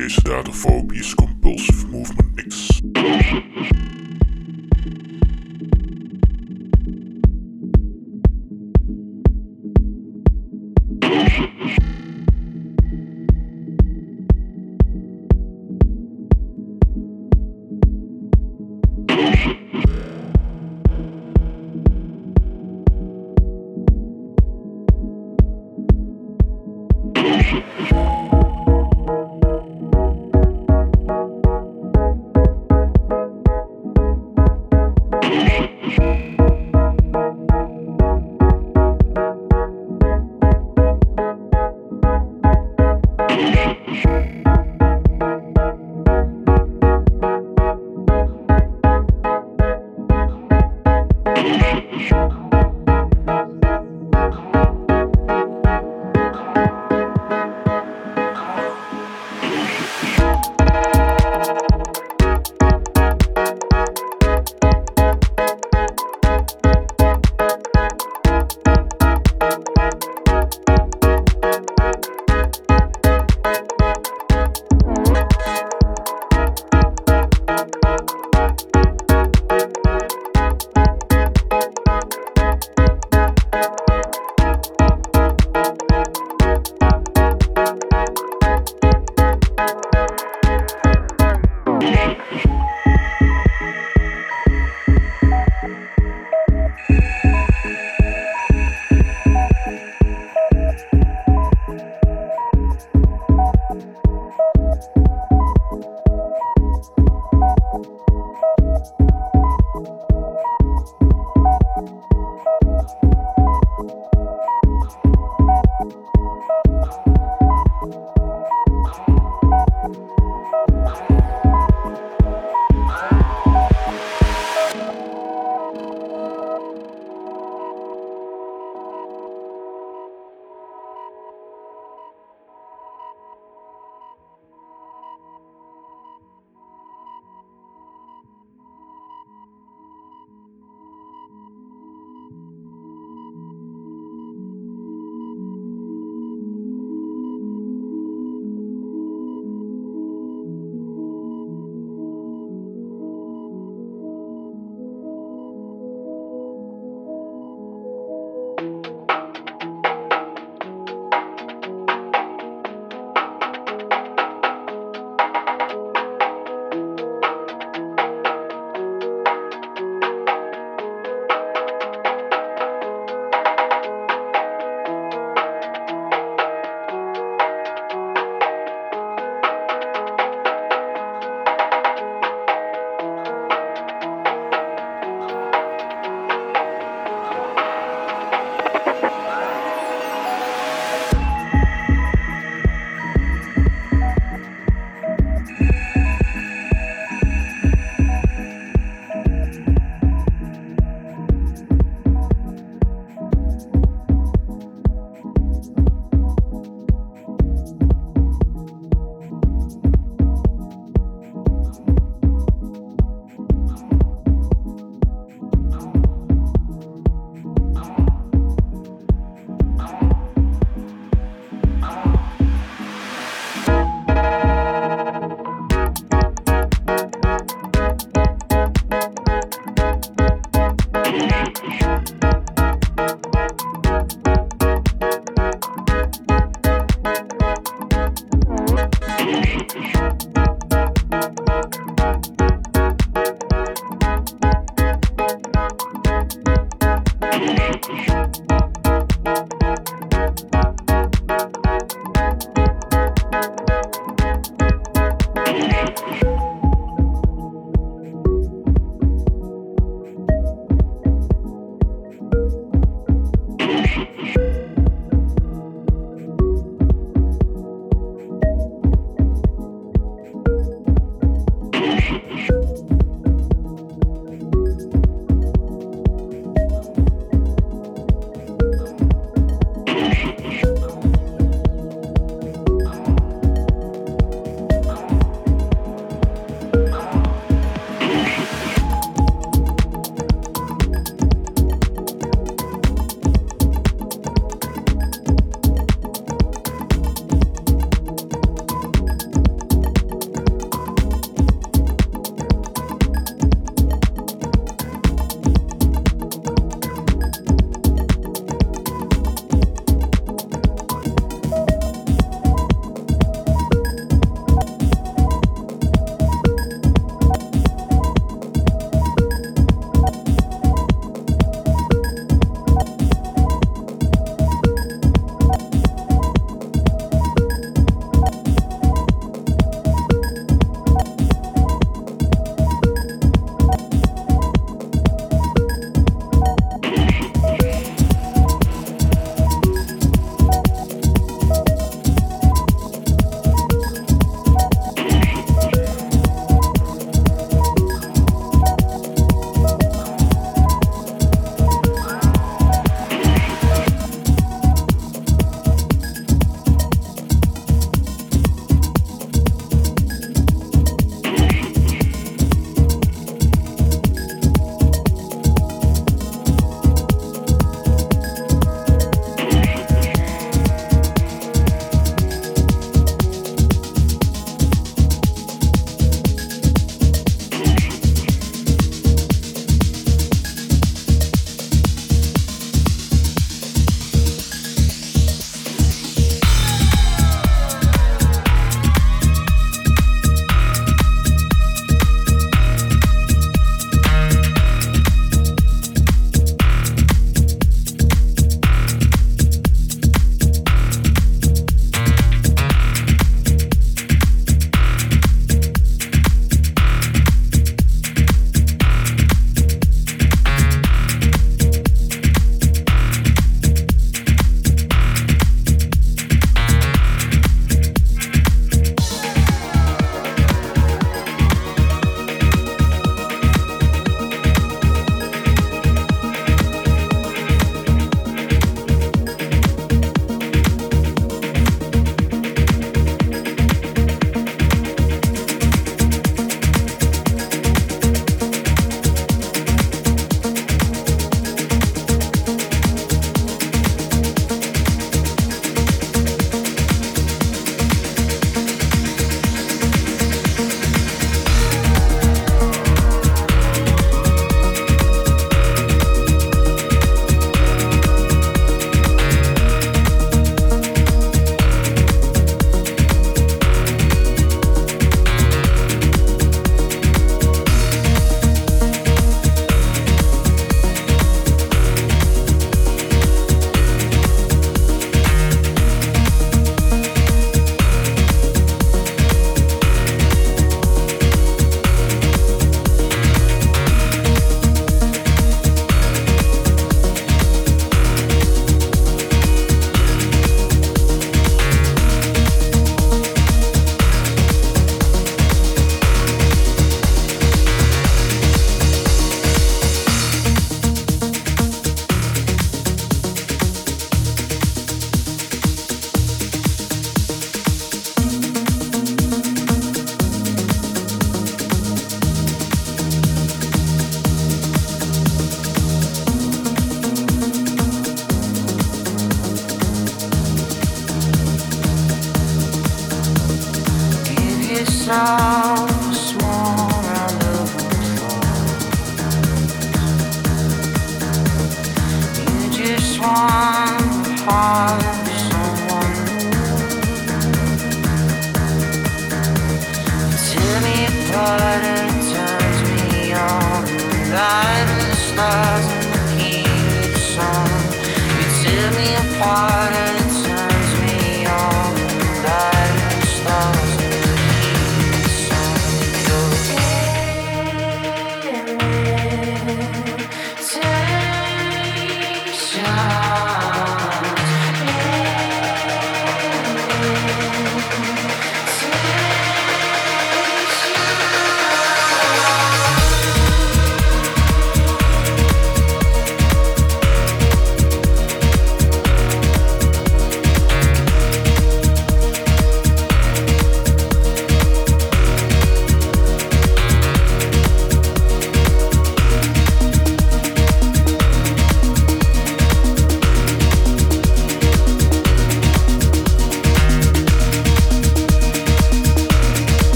DJ Sedatophobius Compulsive Movement Mix.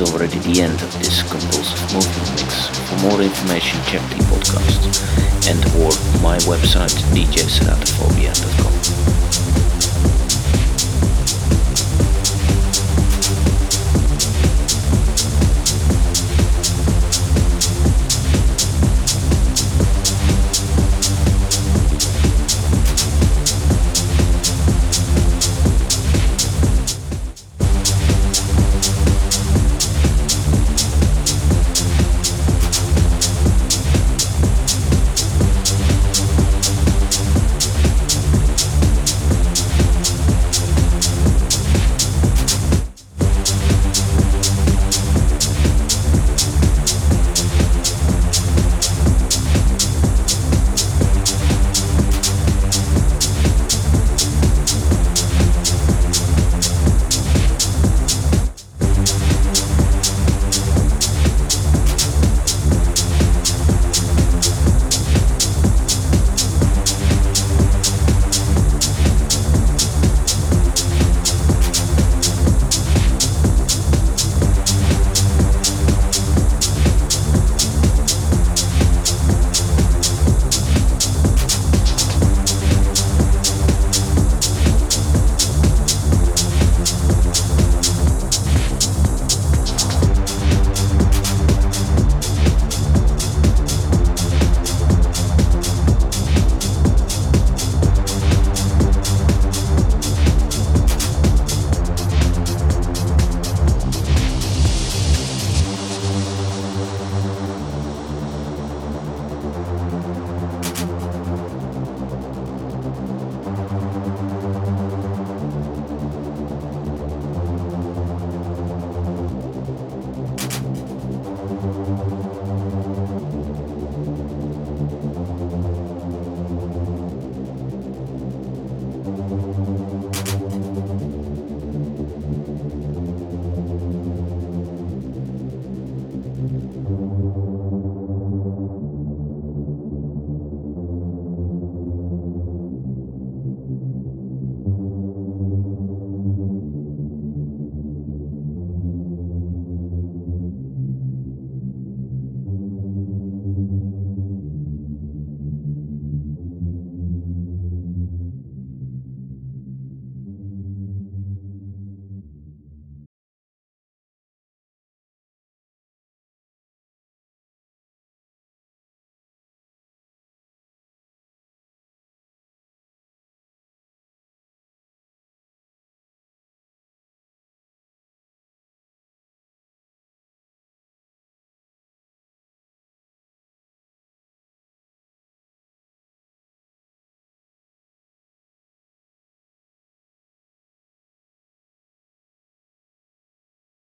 Is already the end of this compulsive movement mix. For more information, check the podcast and or my website djseratophobia.com.